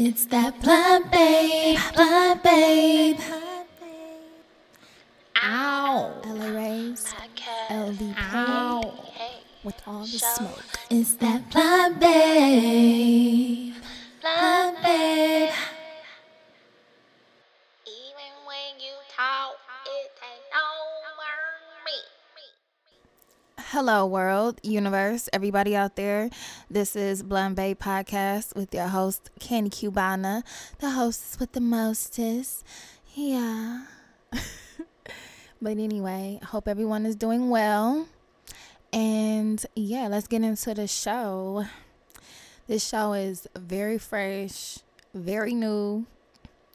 It's that blunt babe, blunt babe. Ow. LA Rays, Ow. With all the smoke. It's that blunt babe, blunt babe. Hello, world, universe, everybody out there. This is Blunt Babe Podcast with your host, Candy Cubana, the hostess with the mostest. Yeah. but anyway, hope everyone is doing well. And yeah, let's get into the show. This show is very fresh, very new,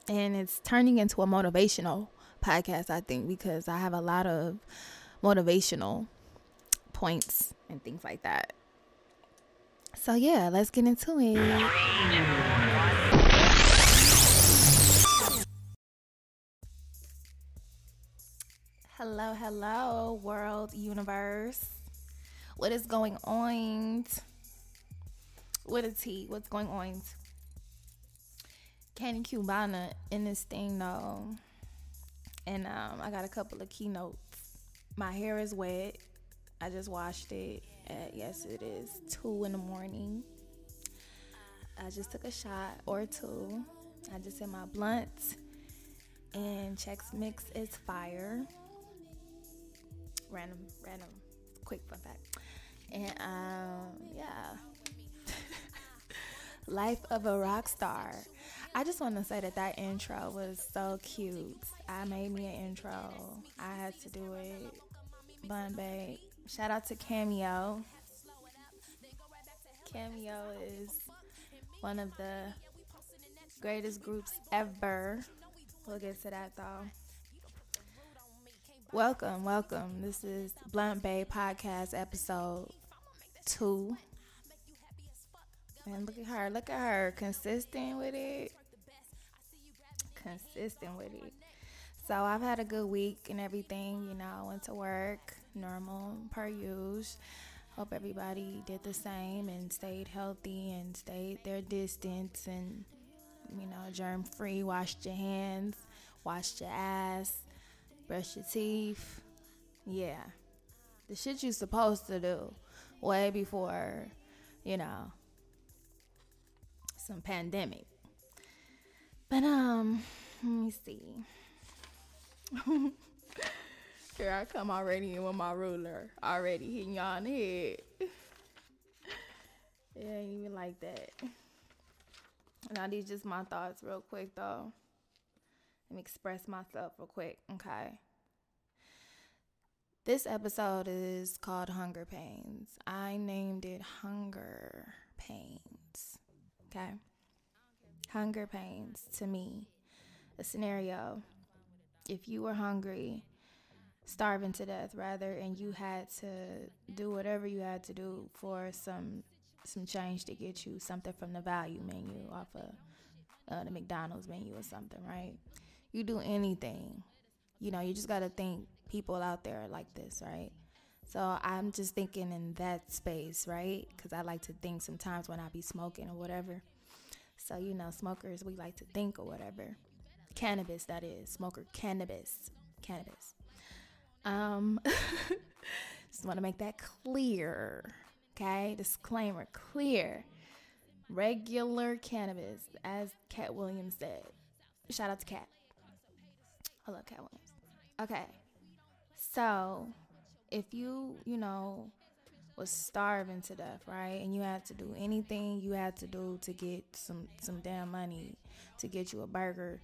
and it's turning into a motivational podcast, I think, because I have a lot of motivational points and things like that. So yeah, let's get into it. Hello, hello, world, universe. What is going on? What a tea. What's going on? Candy Cubana in this thing though. And um, I got a couple of keynotes. My hair is wet. I just washed it. At, yes, it is two in the morning. I just took a shot or two. I just hit my blunt, and Chex Mix is fire. Random, random, quick fun fact. And um, yeah, life of a rock star. I just want to say that that intro was so cute. I made me an intro. I had to do it. Bun Bay. Shout out to Cameo. Cameo is one of the greatest groups ever. We'll get to that though. Welcome, welcome. This is Blunt Babe Podcast episode two. And look at her, look at her, consistent with it. Consistent with it. So I've had a good week and everything. You know, I went to work, normal per use. Hope everybody did the same and stayed healthy and stayed their distance and you know germ free. Washed your hands, washed your ass, brush your teeth. Yeah, the shit you supposed to do way before you know some pandemic. But um, let me see. I come already in with my ruler, already hitting y'all in the head. it ain't even like that. Now these just my thoughts real quick though. Let me express myself real quick, okay? This episode is called Hunger Pains. I named it Hunger Pains. Okay? Hunger Pains to me. A scenario. If you were hungry, starving to death rather, and you had to do whatever you had to do for some some change to get you something from the value menu off of uh, the McDonald's menu or something, right? You do anything. You know, you just got to think people out there like this, right? So I'm just thinking in that space, right? Because I like to think sometimes when I be smoking or whatever. So, you know, smokers, we like to think or whatever. Cannabis, that is. Smoker cannabis. Cannabis. Um, just want to make that clear. Okay? Disclaimer clear. Regular cannabis, as Katt Williams said. Shout out to Katt. I love Katt Williams. Okay. So, if you, you know, was starving to death, right? And you had to do anything you had to do to get some some damn money to get you a burger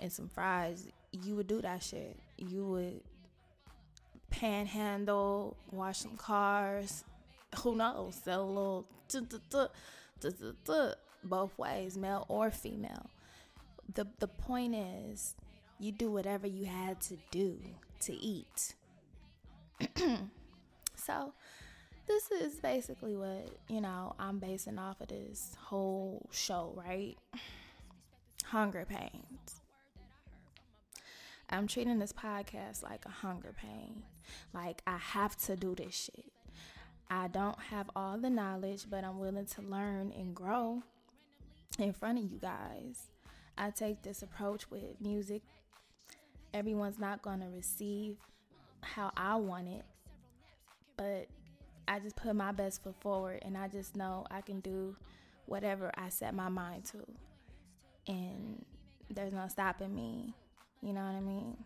and some fries, you would do that shit. You would panhandle, wash some cars, who knows, sell a little both ways, male or female. The the point is you do whatever you had to do to eat. so this is basically what, you know, I'm basing off of this whole show, right? Hunger pains. I'm treating this podcast like a hunger pain. Like I have to do this shit. I don't have all the knowledge, but I'm willing to learn and grow. in front of you guys. I take this approach with music. Everyone's not going to receive how I want it, but I just put my best foot forward and I just know I can do whatever I set my mind to. And there's no stopping me. You know what I mean?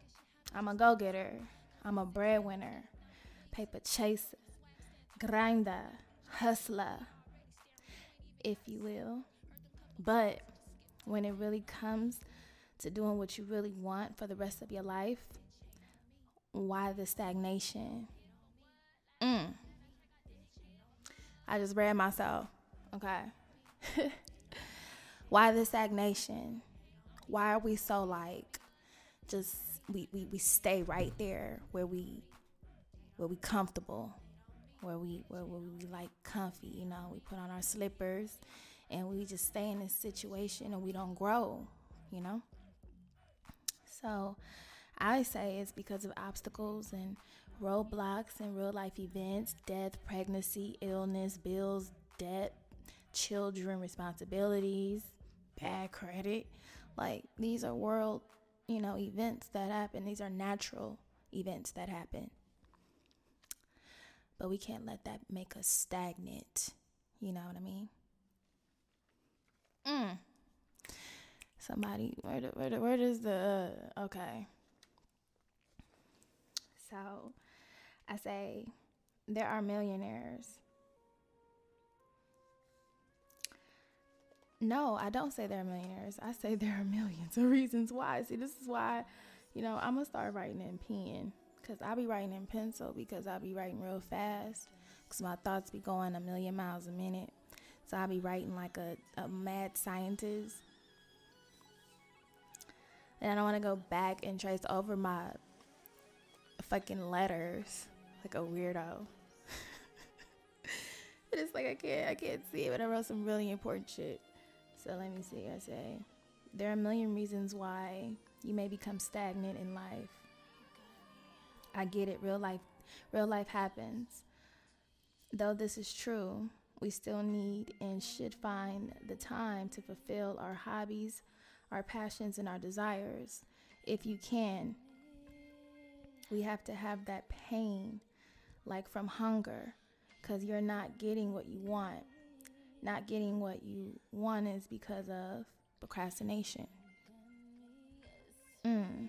I'm a go getter, I'm a breadwinner, paper chaser, grinder, hustler, if you will. But when it really comes to doing what you really want for the rest of your life, why the stagnation? Mm. I just read myself, okay? why the stagnation? Why are we so like just we, we, we stay right there where we where we comfortable, where we where, where we like comfy, you know, we put on our slippers and we just stay in this situation and we don't grow, you know? So I say it's because of obstacles and roadblocks and real life events, death, pregnancy, illness, bills, debt, children, responsibilities, bad credit. Like these are world, you know, events that happen. These are natural events that happen. But we can't let that make us stagnant. You know what I mean? Mm. Somebody, where, where, where does the, uh, okay. So I say, there are millionaires. No, I don't say they're millionaires. I say there are millions of reasons why. See, this is why, you know, I'm going to start writing in pen. Because I'll be writing in pencil because I'll be writing real fast. Because my thoughts be going a million miles a minute. So I'll be writing like a, a mad scientist. And I don't want to go back and trace over my fucking letters like a weirdo. but it's like I can't I can't see it, but I wrote some really important shit. So let me see. I say there are a million reasons why you may become stagnant in life. I get it. Real life real life happens. Though this is true, we still need and should find the time to fulfill our hobbies, our passions, and our desires. If you can, we have to have that pain, like from hunger, because you're not getting what you want. Not getting what you want is because of procrastination. Mm.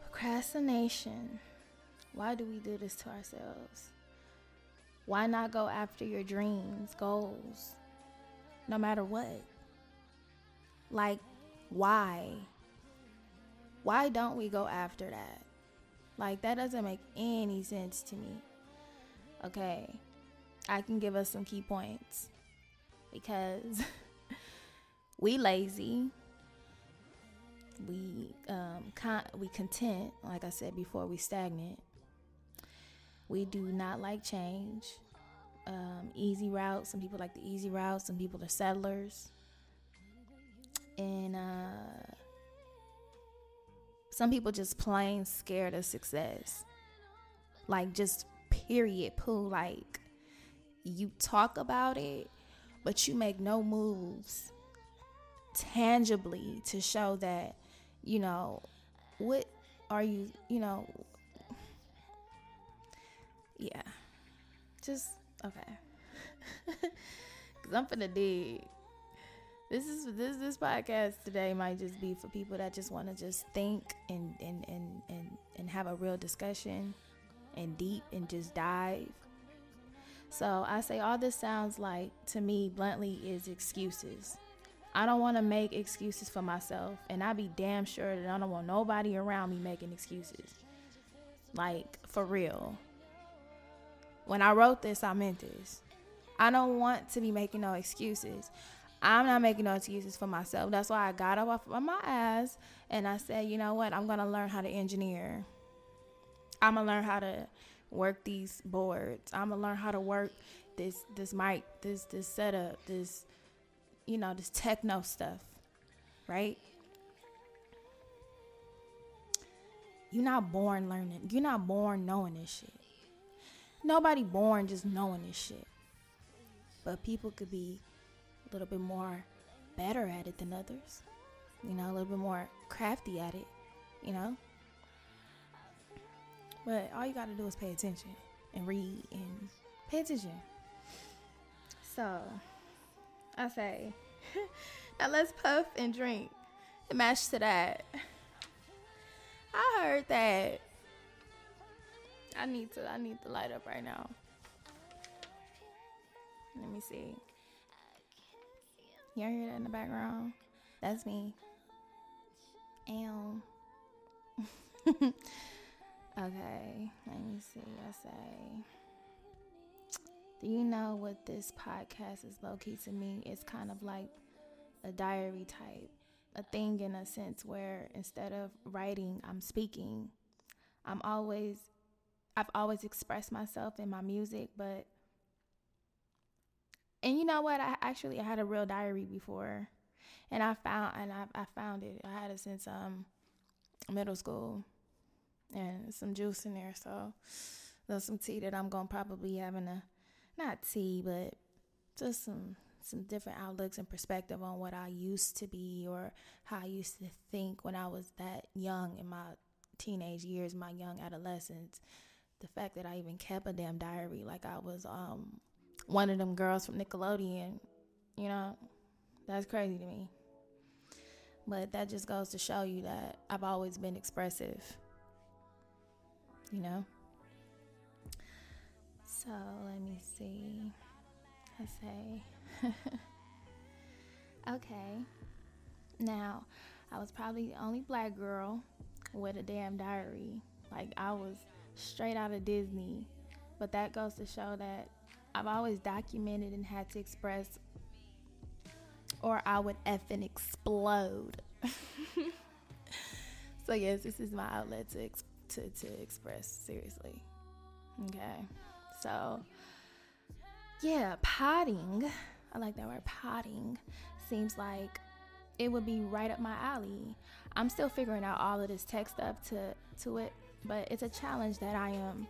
Procrastination. Why do we do this to ourselves? Why not go after your dreams, goals, no matter what? Like, why? Why don't we go after that? Like, that doesn't make any sense to me. Okay, I can give us some key points because we lazy. We um con- we content, like I said before, we stagnant. We do not like change. Um, easy route. Some people like the easy route. Some people are settlers. And uh, some people just plain scared of success. Like just period. Pooh. Like you talk about it, but you make no moves tangibly to show that you know what are you you know yeah. Just okay. Cause I'm finna dig. This is this this podcast today might just be for people that just want to just think and and and and and have a real discussion and deep and just dive. So I say all this sounds like to me bluntly is excuses. I don't want to make excuses for myself, and I be damn sure that I don't want nobody around me making excuses. Like for real. When I wrote this, I meant this. I don't want to be making no excuses. I'm not making no excuses for myself. That's why I got up off of my ass and I said, you know what? I'm going to learn how to engineer. I'm going to learn how to work these boards. I'm to learn how to work this this mic, this this setup, this you know, this techno stuff. Right? You're not born learning. You're not born knowing this shit. Nobody born just knowing this shit. But people could be a little bit more better at it than others. You know, a little bit more crafty at it, you know? But all you got to do is pay attention and read and pay attention. So, I say, now let's puff and drink and match to that. I heard that. I need to I need to light up right now. Let me see. Y'all hear that in the background? That's me. Ow. okay, let me see. I say. Do you know what this podcast is low key to me? It's kind of like a diary type, a thing in a sense where instead of writing, I'm speaking. I'm always, I've always expressed myself in my music, but and you know what? I actually I had a real diary before, and I found and I I found it. I had it since um middle school, and some juice in there. So there's some tea that I'm gonna probably having a not tea, but just some some different outlooks and perspective on what I used to be or how I used to think when I was that young in my teenage years, my young adolescence. The fact that I even kept a damn diary, like I was um one of them girls from Nickelodeon, you know, that's crazy to me. But that just goes to show you that I've always been expressive, you know? So let me see. I say, okay. Now, I was probably the only black girl with a damn diary. Like, I was straight out of Disney. But that goes to show that I've always documented and had to express, or I would effing explode. so yes, this is my outlet to ex- to to express seriously. Okay, so yeah, potting. I like that word potting. Seems like it would be right up my alley. I'm still figuring out all of this tech stuff to to it, but it's a challenge that I am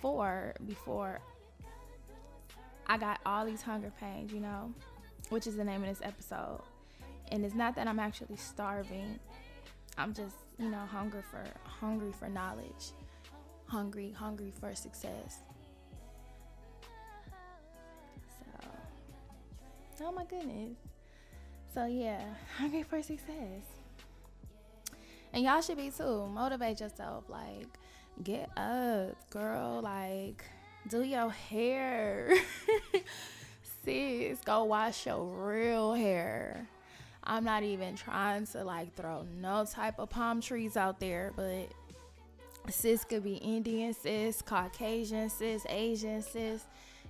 for before I got all these hunger pains, you know, which is the name of this episode. And it's not that I'm actually starving. I'm just, you know, hungry for hungry for knowledge. Hungry, hungry for success. So Oh my goodness. So yeah, hungry for success. And y'all should be too. Motivate yourself. Like, get up, girl. Like, do your hair. Sis, go wash your real hair. I'm not even trying to like throw no type of palm trees out there, but sis could be Indian sis, Caucasian sis, Asian sis,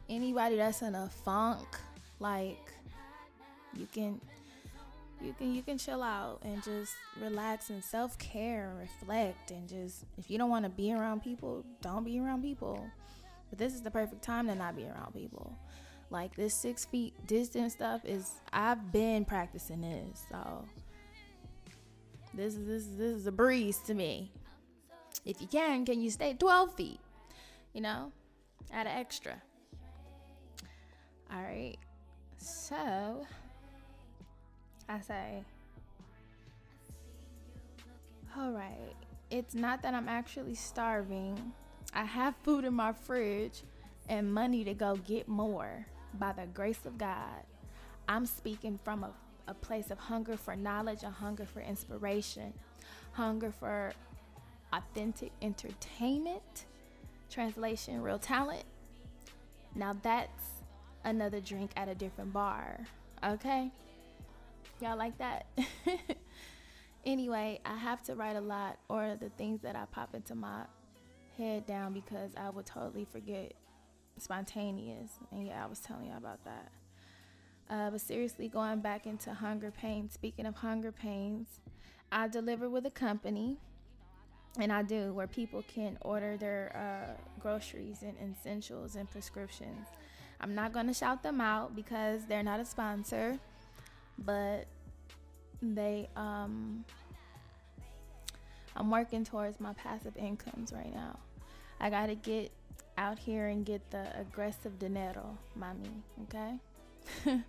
anybody that's in a funk, like you can you can you can chill out and just relax and self-care and reflect and just if you don't want to be around people, don't be around people. But this is the perfect time to not be around people. Like this six feet distance stuff is I've been practicing this, so this is this this is a breeze to me. If you can, can you stay 12 feet? You know, add an extra. All right. So I say, all right. It's not that I'm actually starving I have food in my fridge and money to go get more by the grace of God. I'm speaking from a, a place of hunger for knowledge, a hunger for inspiration, hunger for authentic entertainment, translation, real talent. Now that's another drink at a different bar. Okay? Y'all like that? anyway, I have to write a lot, or the things that I pop into my head down because I would totally forget spontaneous. And yeah, I was telling y'all about that. Uh, but seriously, going back into hunger pains, speaking of hunger pains, I deliver with a company, and I do, where people can order their uh, groceries and essentials and prescriptions. I'm not going to shout them out because they're not a sponsor, but they um, I'm working towards my passive incomes right now. I gotta get out here and get the aggressive dinero, mommy, okay?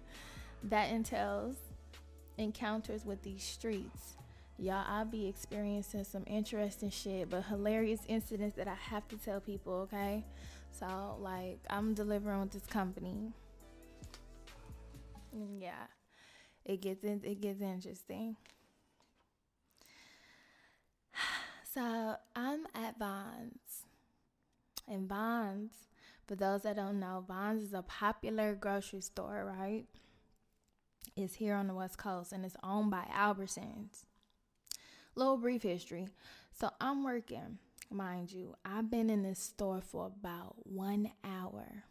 that entails encounters with these streets. Y'all, I'll be experiencing some interesting shit, but hilarious incidents that I have to tell people, okay? So, like, I'm delivering with this company. Yeah, it gets in, it gets interesting. So I'm at Vons, and Vons, for those that don't know, Vons is a popular grocery store, right? It's here on the West Coast, and it's owned by Albertsons. Little brief history. So I'm working, mind you. I've been in this store for about one hour.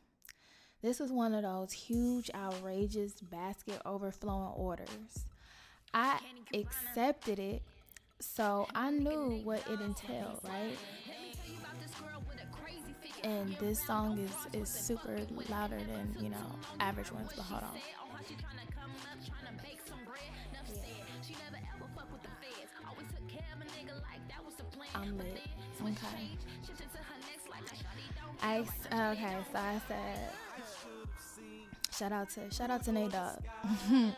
This was one of those huge, outrageous basket overflowing orders. I accepted it, so I knew what it entailed, right? And this song is, is super louder than, you know, average ones, but hold on. I'm lit. Okay. I okay, so I said shout out to shout out to Nate Dogg.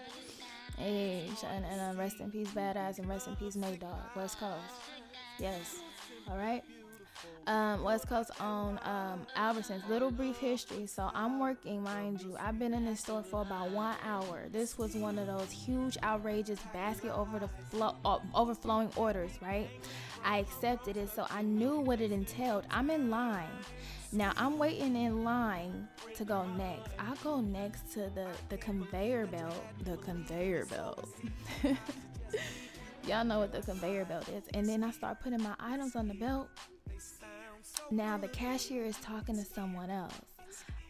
hey, and, and uh, rest in peace, badass, and rest in peace, Nate Dogg, West Coast. Yes. All right um, West Coast own um, Albertsons. Little brief history. So I'm working, mind you. I've been in this store for about one hour. This was one of those huge, outrageous basket over the flow, uh, overflowing orders, right? I accepted it, so I knew what it entailed. I'm in line. Now I'm waiting in line to go next. I go next to the the conveyor belt. The conveyor belt. Y'all know what the conveyor belt is. And then I start putting my items on the belt. Now the cashier is talking to someone else.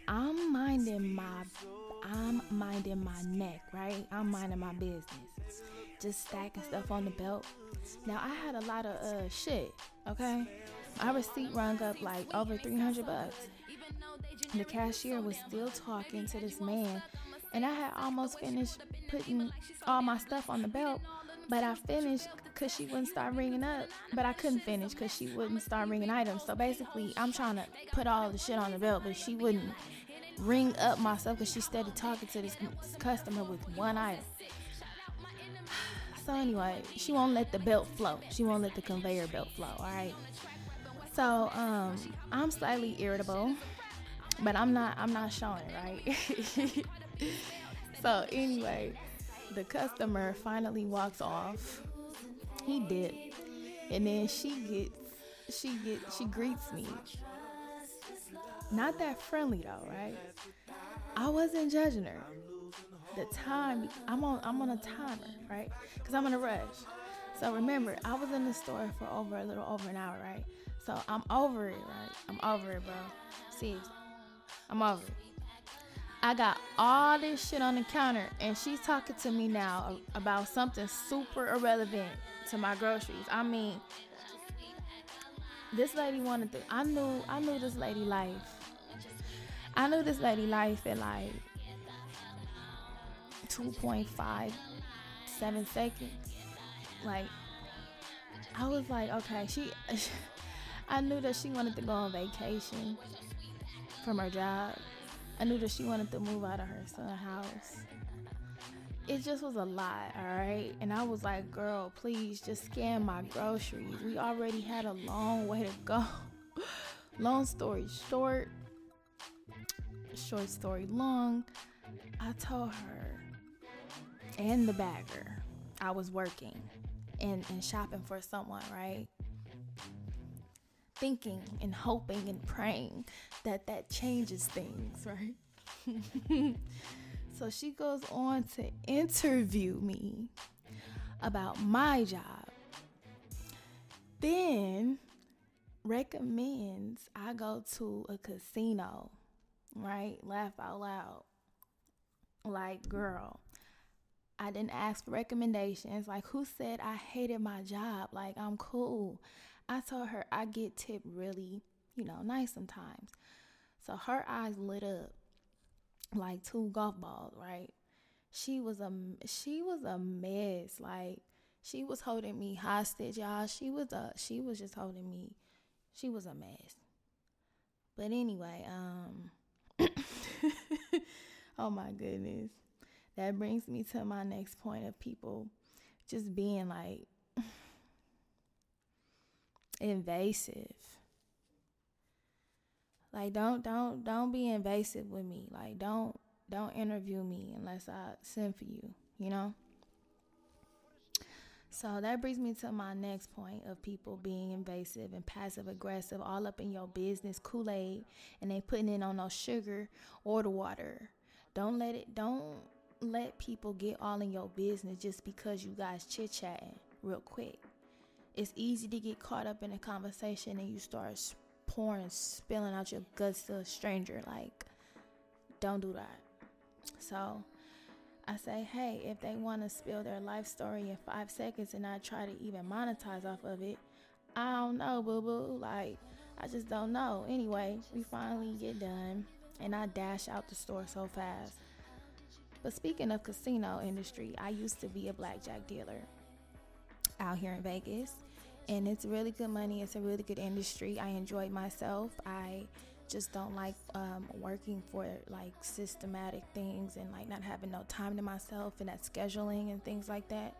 I'm minding my I'm minding my neck, right? I'm minding my business. Just stacking stuff on the belt. Now I had a lot of uh shit, okay? My receipt rung up like over 300 bucks. The cashier was still talking to this man, and I had almost finished putting all my stuff on the belt but I finished because she wouldn't start ringing up. But I couldn't finish because she wouldn't start ringing items. So basically, I'm trying to put all the shit on the belt, but she wouldn't ring up my stuff because she started talking to this customer with one item. So anyway, she won't let the belt flow. She won't let the conveyor belt flow. All right. So um, I'm slightly irritable, but I'm not. I'm not showing right. so anyway, the customer finally walks off. He did. And then she gets she get she greets me. Not that friendly though, right? I wasn't judging her. The time I'm on I'm on a timer, right? Cuz I'm in a rush. So remember, I was in the store for over a little over an hour, right? So I'm over it, right? I'm over it, bro. See, I'm over it. I got all this shit on the counter, and she's talking to me now about something super irrelevant to my groceries. I mean, this lady wanted to. I knew. I knew this lady life. I knew this lady life at like 2.57 seconds. Like, I was like, okay, she. I knew that she wanted to go on vacation from her job I knew that she wanted to move out of her son's house. It just was a lot, all right? And I was like, girl, please just scan my groceries. We already had a long way to go. long story short, short story long, I told her and the bagger I was working and, and shopping for someone, right? Thinking and hoping and praying that that changes things, right? so she goes on to interview me about my job. Then recommends I go to a casino, right? Laugh out loud. Like, girl, I didn't ask for recommendations. Like, who said I hated my job? Like, I'm cool. I told her I get tipped really, you know, nice sometimes. So her eyes lit up like two golf balls, right? She was a she was a mess. Like she was holding me hostage, y'all. She was a she was just holding me. She was a mess. But anyway, um oh my goodness. that brings me to my next point of people just being like invasive. Like don't don't don't be invasive with me. Like don't don't interview me unless I send for you, you know? So that brings me to my next point of people being invasive and passive aggressive all up in your business Kool-Aid and they putting in on no sugar or the water. Don't let it don't let people get all in your business just because you guys chit chatting real quick. It's easy to get caught up in a conversation and you start pouring, spilling out your guts to a stranger. Like, don't do that. So, I say, hey, if they want to spill their life story in five seconds and I try to even monetize off of it, I don't know, boo boo. Like, I just don't know. Anyway, we finally get done and I dash out the store so fast. But speaking of casino industry, I used to be a blackjack dealer out here in Vegas. And it's really good money. It's a really good industry. I enjoyed myself. I just don't like um, working for like systematic things and like not having no time to myself and that scheduling and things like that.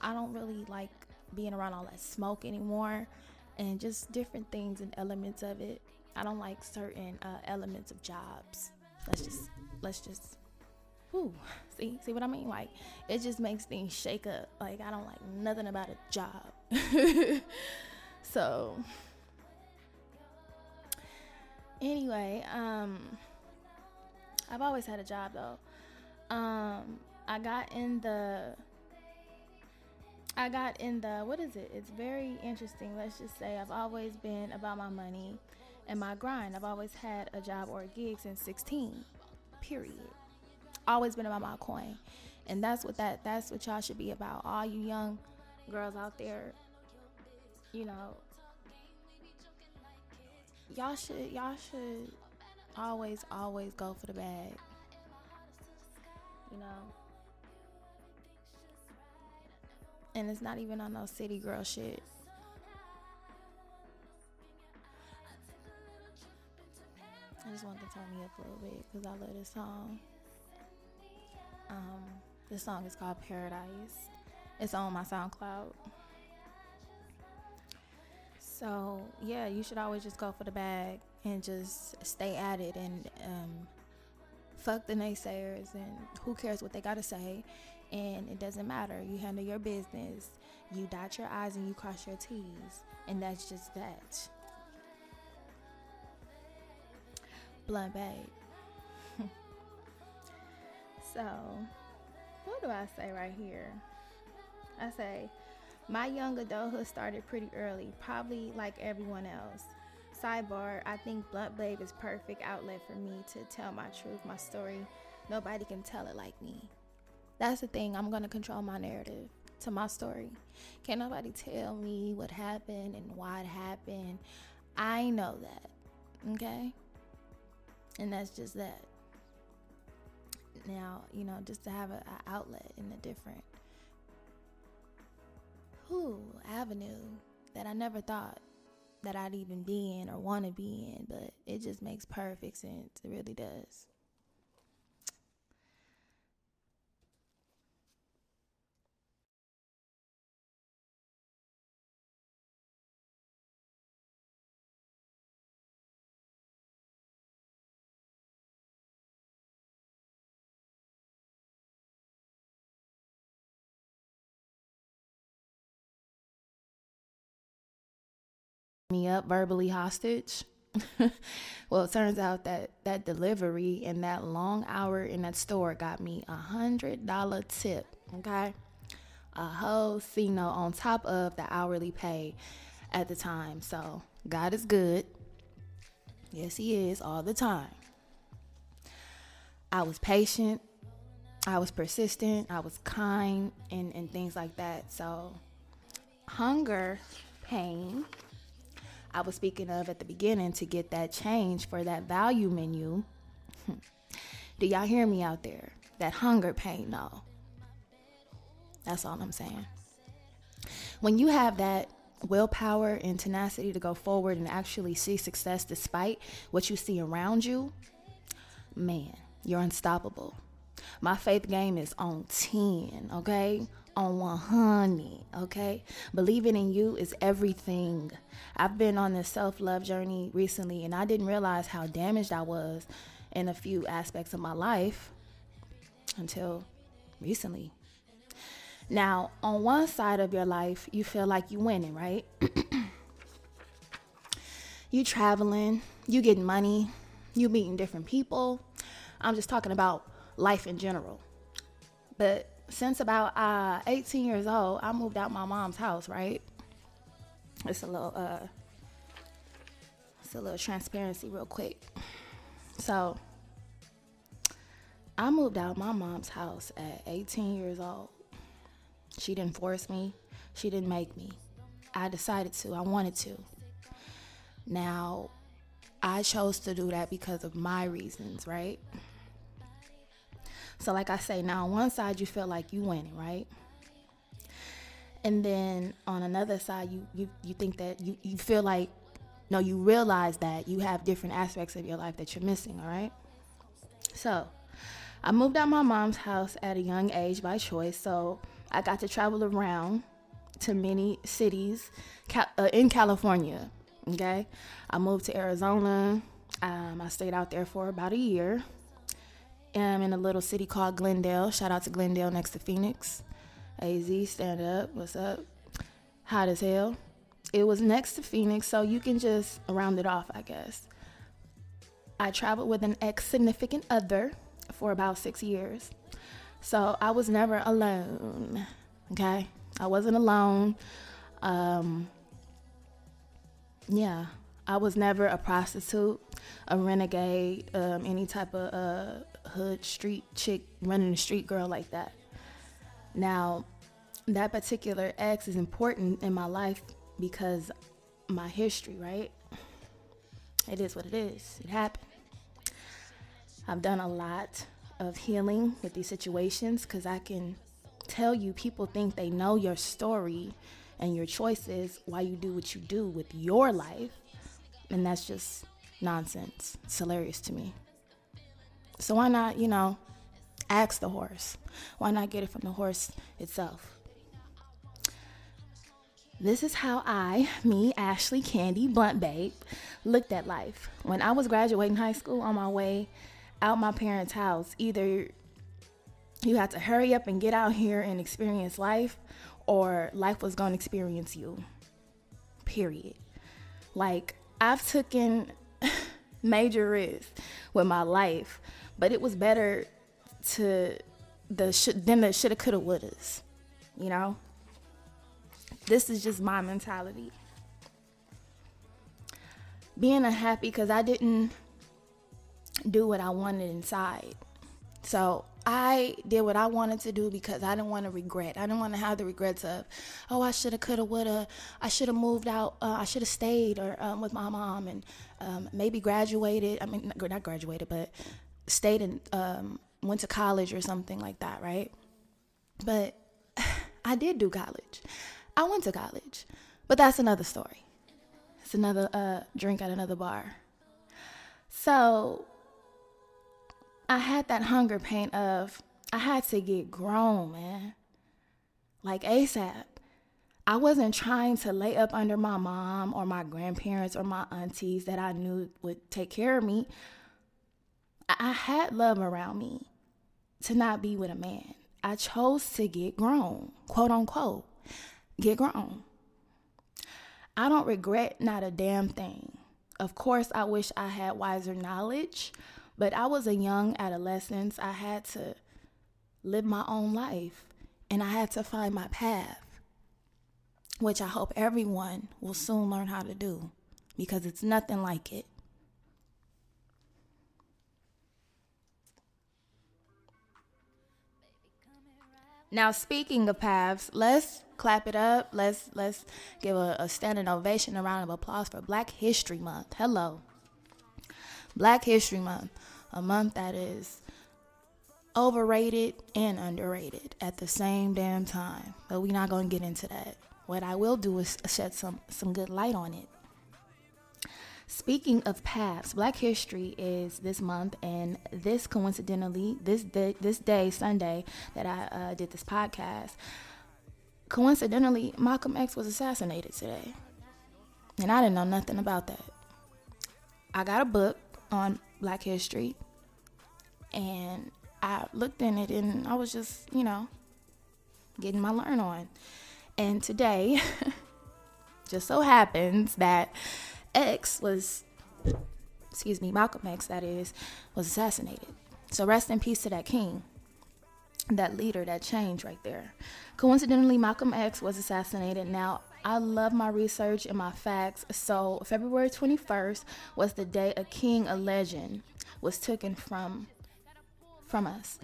I don't really like being around all that smoke anymore and just different things and elements of it. I don't like certain uh, elements of jobs. Let's just let's just see see what I mean? Like it just makes things shake up. Like I don't like nothing about a job. so anyway, um I've always had a job though. Um I got in the I got in the what is it? It's very interesting. Let's just say I've always been about my money and my grind. I've always had a job or a gig since 16. Period. Always been about my coin. And that's what that that's what y'all should be about. All you young girls out there, you know, y'all should y'all should always always go for the bag. You know. And it's not even on no city girl shit. I just want to turn me up a little bit because I love this song. This song is called Paradise. It's on my SoundCloud. So yeah, you should always just go for the bag and just stay at it and um, fuck the naysayers and who cares what they gotta say. And it doesn't matter. You handle your business. You dot your I's and you cross your T's. And that's just that. Blunt babe. so, what do I say right here? I say, my young adulthood started pretty early, probably like everyone else. Sidebar, I think Blunt Babe is perfect outlet for me to tell my truth, my story. Nobody can tell it like me. That's the thing, I'm gonna control my narrative to my story. Can't nobody tell me what happened and why it happened. I know that, okay? And that's just that. Now, you know, just to have an outlet in a different whew, avenue that I never thought that I'd even be in or want to be in, but it just makes perfect sense. It really does. Me up verbally hostage. well, it turns out that that delivery and that long hour in that store got me a hundred dollar tip. Okay, a whole C note on top of the hourly pay at the time. So God is good. Yes, He is all the time. I was patient. I was persistent. I was kind and, and things like that. So, hunger, pain, I was speaking of at the beginning to get that change for that value menu. Do y'all hear me out there? That hunger pain, no. That's all I'm saying. When you have that willpower and tenacity to go forward and actually see success despite what you see around you, man, you're unstoppable. My faith game is on 10, okay? On 100, okay? Believing in you is everything. I've been on this self love journey recently and I didn't realize how damaged I was in a few aspects of my life until recently. Now, on one side of your life, you feel like you're winning, right? you traveling, you getting money, you meeting different people. I'm just talking about life in general. But since about uh, 18 years old, I moved out my mom's house, right? It's a little uh it's a little transparency real quick. So I moved out my mom's house at 18 years old. She didn't force me, she didn't make me. I decided to, I wanted to. Now, I chose to do that because of my reasons, right? So, like I say, now on one side you feel like you winning, right? And then on another side, you you, you think that you, you feel like no, you realize that you have different aspects of your life that you're missing, all right? So, I moved out my mom's house at a young age by choice, so I got to travel around to many cities uh, in California. Okay, I moved to Arizona. Um, I stayed out there for about a year. I'm in a little city called Glendale. Shout out to Glendale next to Phoenix. AZ, stand up. What's up? Hot as hell. It was next to Phoenix, so you can just round it off, I guess. I traveled with an ex significant other for about six years. So I was never alone. Okay? I wasn't alone. Um, yeah, I was never a prostitute, a renegade, um, any type of uh, hood street chick running the street girl like that. Now, that particular ex is important in my life because my history, right? It is what it is. It happened. I've done a lot of healing with these situations because I can tell you people think they know your story and your choices why you do what you do with your life and that's just nonsense it's hilarious to me so why not you know ask the horse why not get it from the horse itself this is how I, me, Ashley Candy Blunt Babe, looked at life. When I was graduating high school on my way out my parents' house. Either you had to hurry up and get out here and experience life, or life was going to experience you. Period. Like, I've taken major risks with my life, but it was better to the than the shoulda, coulda, wouldas. You know, this is just my mentality. Being unhappy because I didn't do what I wanted inside. So I did what I wanted to do because I didn't want to regret. I didn't want to have the regrets of, oh, I should have, could have, would have. I should have moved out. Uh, I should have stayed or um, with my mom and um, maybe graduated. I mean, not graduated, but stayed and um, went to college or something like that, right? But I did do college. I went to college, but that's another story. It's another uh, drink at another bar. So I had that hunger pain of I had to get grown, man. Like ASAP. I wasn't trying to lay up under my mom or my grandparents or my aunties that I knew would take care of me. I had love around me to not be with a man. I chose to get grown, quote unquote, get grown. I don't regret not a damn thing. Of course, I wish I had wiser knowledge but I was a young adolescent. I had to live my own life and I had to find my path, which I hope everyone will soon learn how to do because it's nothing like it. Now, speaking of paths, let's clap it up. Let's let's give a, a standing ovation, a round of applause for Black History Month. Hello, Black History Month a month that is overrated and underrated at the same damn time. But we're not to get into that. What I will do is shed some some good light on it. Speaking of paths, Black History is this month, and this coincidentally, this day, this day, Sunday, that I uh, did this podcast, coincidentally, Malcolm X was assassinated today, and I didn't know nothing about that. I got a book on Black History, and I looked in it, and I was just, you know, getting my learn on. And today, just so happens that X was, excuse me, Malcolm X, that is, was assassinated. So rest in peace to that king, that leader, that change right there. Coincidentally, Malcolm X was assassinated. Now, I love my research and my facts. So, February 21st was the day a king, a legend, was taken from from us.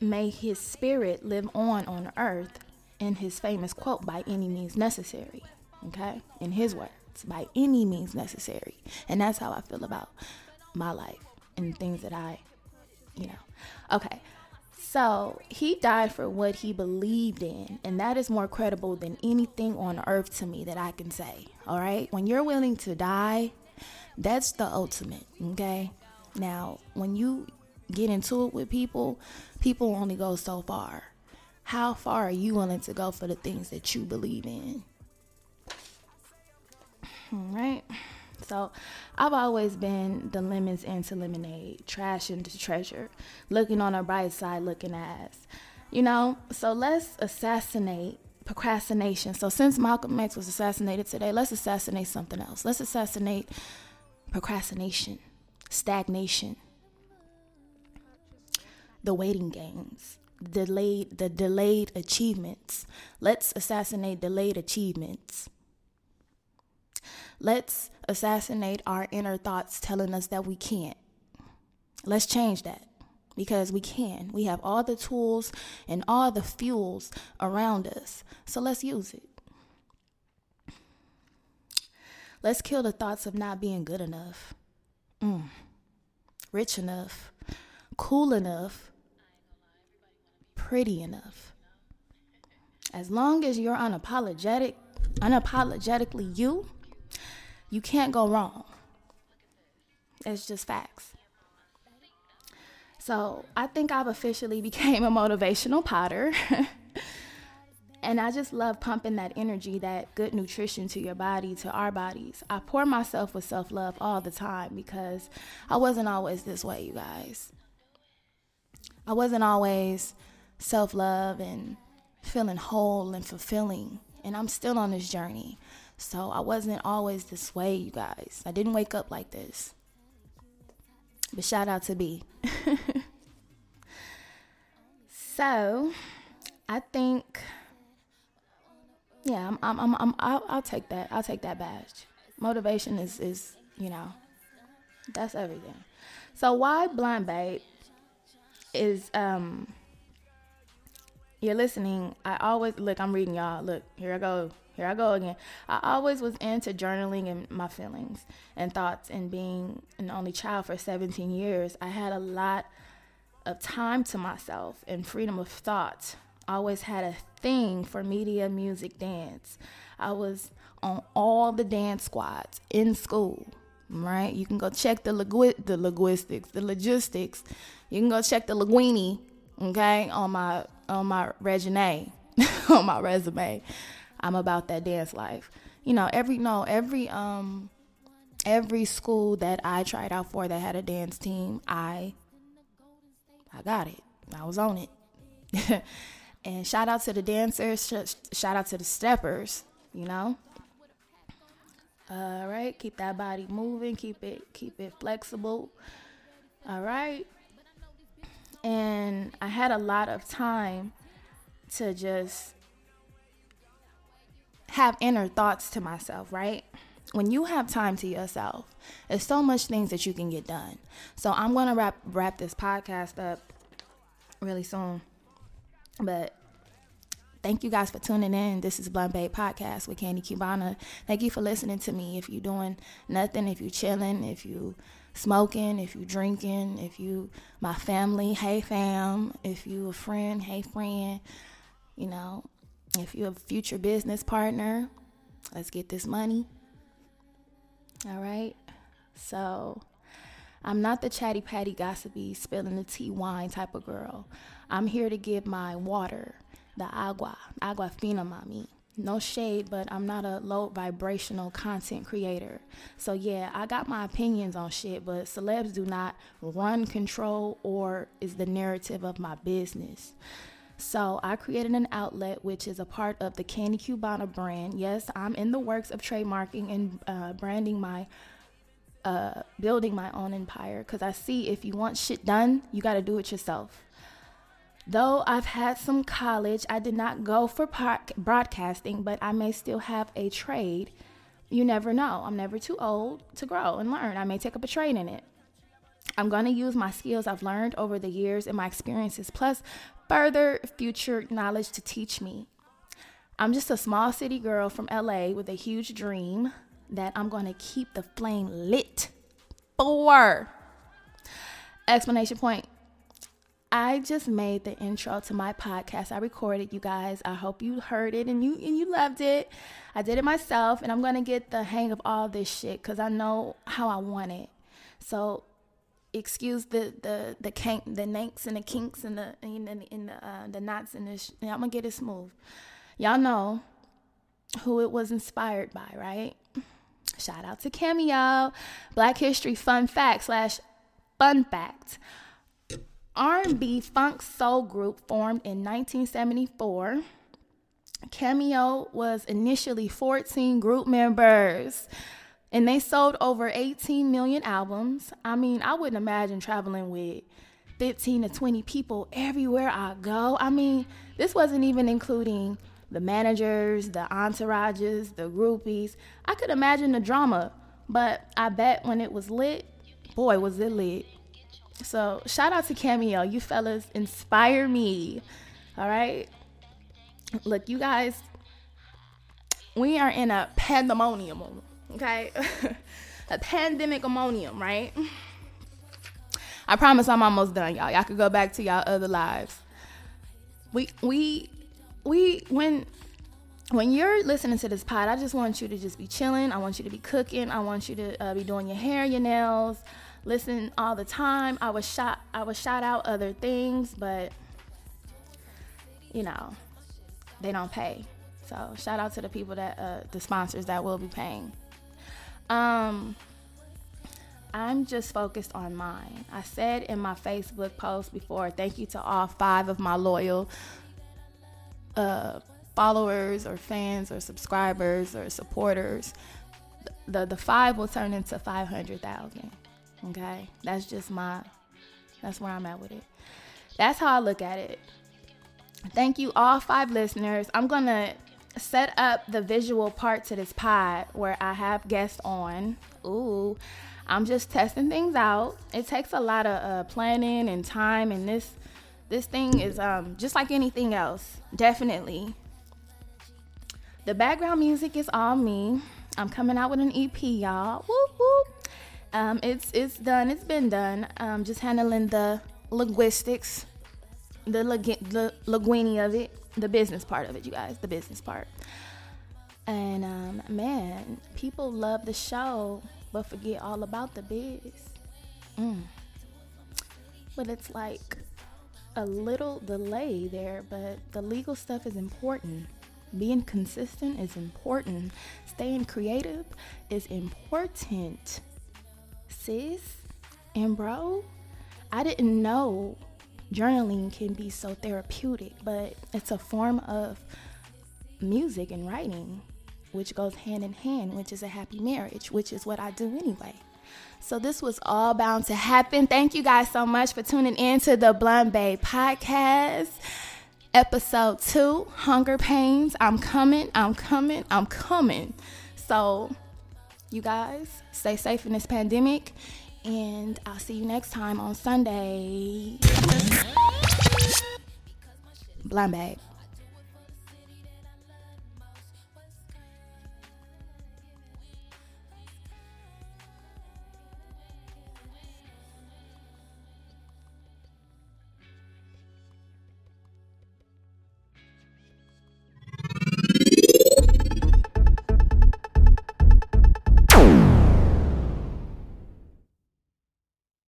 May his spirit live on on earth in his famous quote, by any means necessary. Okay? In his words, by any means necessary. And that's how I feel about my life and things that I, you know. Okay. So he died for what he believed in, and that is more credible than anything on earth to me that I can say. All right? When you're willing to die, that's the ultimate. Okay? Now, when you get into it with people, people only go so far. How far are you willing to go for the things that you believe in? All right. So I've always been the lemons into lemonade, trash into treasure, looking on a bright side, looking ass. You know, so let's assassinate procrastination. So since Malcolm X was assassinated today, let's assassinate something else. Let's assassinate procrastination, stagnation, the waiting games, delayed the delayed achievements. Let's assassinate delayed achievements. Let's assassinate our inner thoughts telling us that we can't. Let's change that because we can. We have all the tools and all the fuels around us. So let's use it. Let's kill the thoughts of not being good enough, mm. rich enough, cool enough, pretty enough. As long as you're unapologetic, unapologetically you, you can't go wrong. It's just facts. So I think I've officially became a motivational potter. and I just love pumping that energy, that good nutrition to your body, to our bodies. I pour myself with self love all the time because I wasn't always this way, you guys. I wasn't always self love and feeling whole and fulfilling. And I'm still on this journey. So I wasn't always this way, you guys. I didn't wake up like this. But shout out to B. so I think, yeah, I'm, I'm, I'm, I'm I'll, I'll take that. I'll take that badge. Motivation is, is, you know, that's everything. So why blunt babe is um you're listening, I always look, I'm reading y'all. Look, here I go. Here I go again. I always was into journaling and my feelings and thoughts and being an only child for 17 years. I had a lot of time to myself and freedom of thought. I always had a thing for media, music, dance. I was on all the dance squads in school, right? You can go check the, lingu- the linguistics, the logistics. You can go check the linguini, okay, on my on my resume, on my resume. I'm about that dance life. You know, every no, every um every school that I tried out for that had a dance team, I I got it. I was on it. and shout out to the dancers, shout out to the steppers, you know. All right, keep that body moving, keep it keep it flexible. All right and I had a lot of time to just have inner thoughts to myself, right? When you have time to yourself, there's so much things that you can get done. So I'm gonna wrap wrap this podcast up really soon. But thank you guys for tuning in. This is Blunt Babe Podcast with Candy Cubana. Thank you for listening to me. If you're doing nothing, if you're chilling, if you smoking, if you drinking, if you my family, hey fam, if you a friend, hey friend, you know, if you're a future business partner, Let's get this money. All right. So I'm not the chatty patty gossipy spilling the tea wine type of girl. I'm here to give my water, the agua, agua fina mami. No shade, but I'm not a low vibrational content creator. So yeah, I got my opinions on shit, but celebs do not run, control, or is the narrative of my business. So I created an outlet which is a part of the Candy Cubana brand. Yes, I'm in the works of trademarking and uh, branding my, uh, building my own empire. Because I see if you want shit done, you got to do it yourself. Though I've had some college, I did not go for broadcasting, but I may still have a trade. You never know. I'm never too old to grow and learn. I may take up a trade in it. I'm going to use my skills I've learned over the years and my experiences, plus further future knowledge to teach me. I'm just a small city girl from LA with a huge dream that I'm going to keep the flame lit for. Explanation point. I just made the intro to my podcast. I recorded you guys. I hope you heard it and you and you loved it. I did it myself and I'm going to get the hang of all this shit cuz I know how I want it. So excuse the the the kank, the nanks and the kinks and the and the, and the, uh, the knots and the. I'm gonna get it smooth. Y'all know who it was inspired by, right? Shout out to Cameo, Black History Fun Fact slash Fun Fact. R&B funk soul group formed in 1974. Cameo was initially 14 group members and they sold over 18 million albums. I mean, I wouldn't imagine traveling with 15 to 20 people everywhere I go. I mean, this wasn't even including the managers, the entourages, the groupies. I could imagine the drama, but I bet when it was lit, boy, was it lit. So, shout out to Cameo. You fellas inspire me. All right? Look, you guys, we are in a pandemonium okay? a pandemic ammonium, right? I promise I'm almost done, y'all. Y'all could go back to y'all other lives. We we we when when you're listening to this pod, I just want you to just be chilling. I want you to be cooking. I want you to uh, be doing your hair, your nails, listen all the time. I was shot. I was shout out other things, but you know, they don't pay. So shout out to the people that uh, the sponsors that will be paying. Um, I'm just focused on mine. I said in my Facebook post before, thank you to all five of my loyal uh, followers or fans or subscribers or supporters. The the five will turn into five hundred thousand. Okay, that's just my. That's where I'm at with it. That's how I look at it. Thank you, all five listeners. I'm gonna set up the visual part to this pod where I have guests on. Ooh, I'm just testing things out. It takes a lot of uh, planning and time, and this this thing is um, just like anything else. Definitely. The background music is all me. I'm coming out with an EP, y'all. Whoop whoop. Um, it's it's done. It's been done. Um, just handling the linguistics, the the linguini of it the business part of it, you guys, the business part. And um, man, people love the show, but forget all about the biz. Mm. But it's like a little delay there, but the legal stuff is important. Being consistent is important. Staying creative is important. Sis and bro, I didn't know journaling can be so therapeutic, but it's a form of music and writing, which goes hand in hand, which is a happy marriage, which is what I do anyway. So this was all bound to happen. Thank you guys so much for tuning in to the Blunt Babe podcast. Episode two, Hunger Pains. I'm coming, I'm coming, I'm coming. So, you guys, stay safe in this pandemic and I'll see you next time on Sunday. Blunt Babe.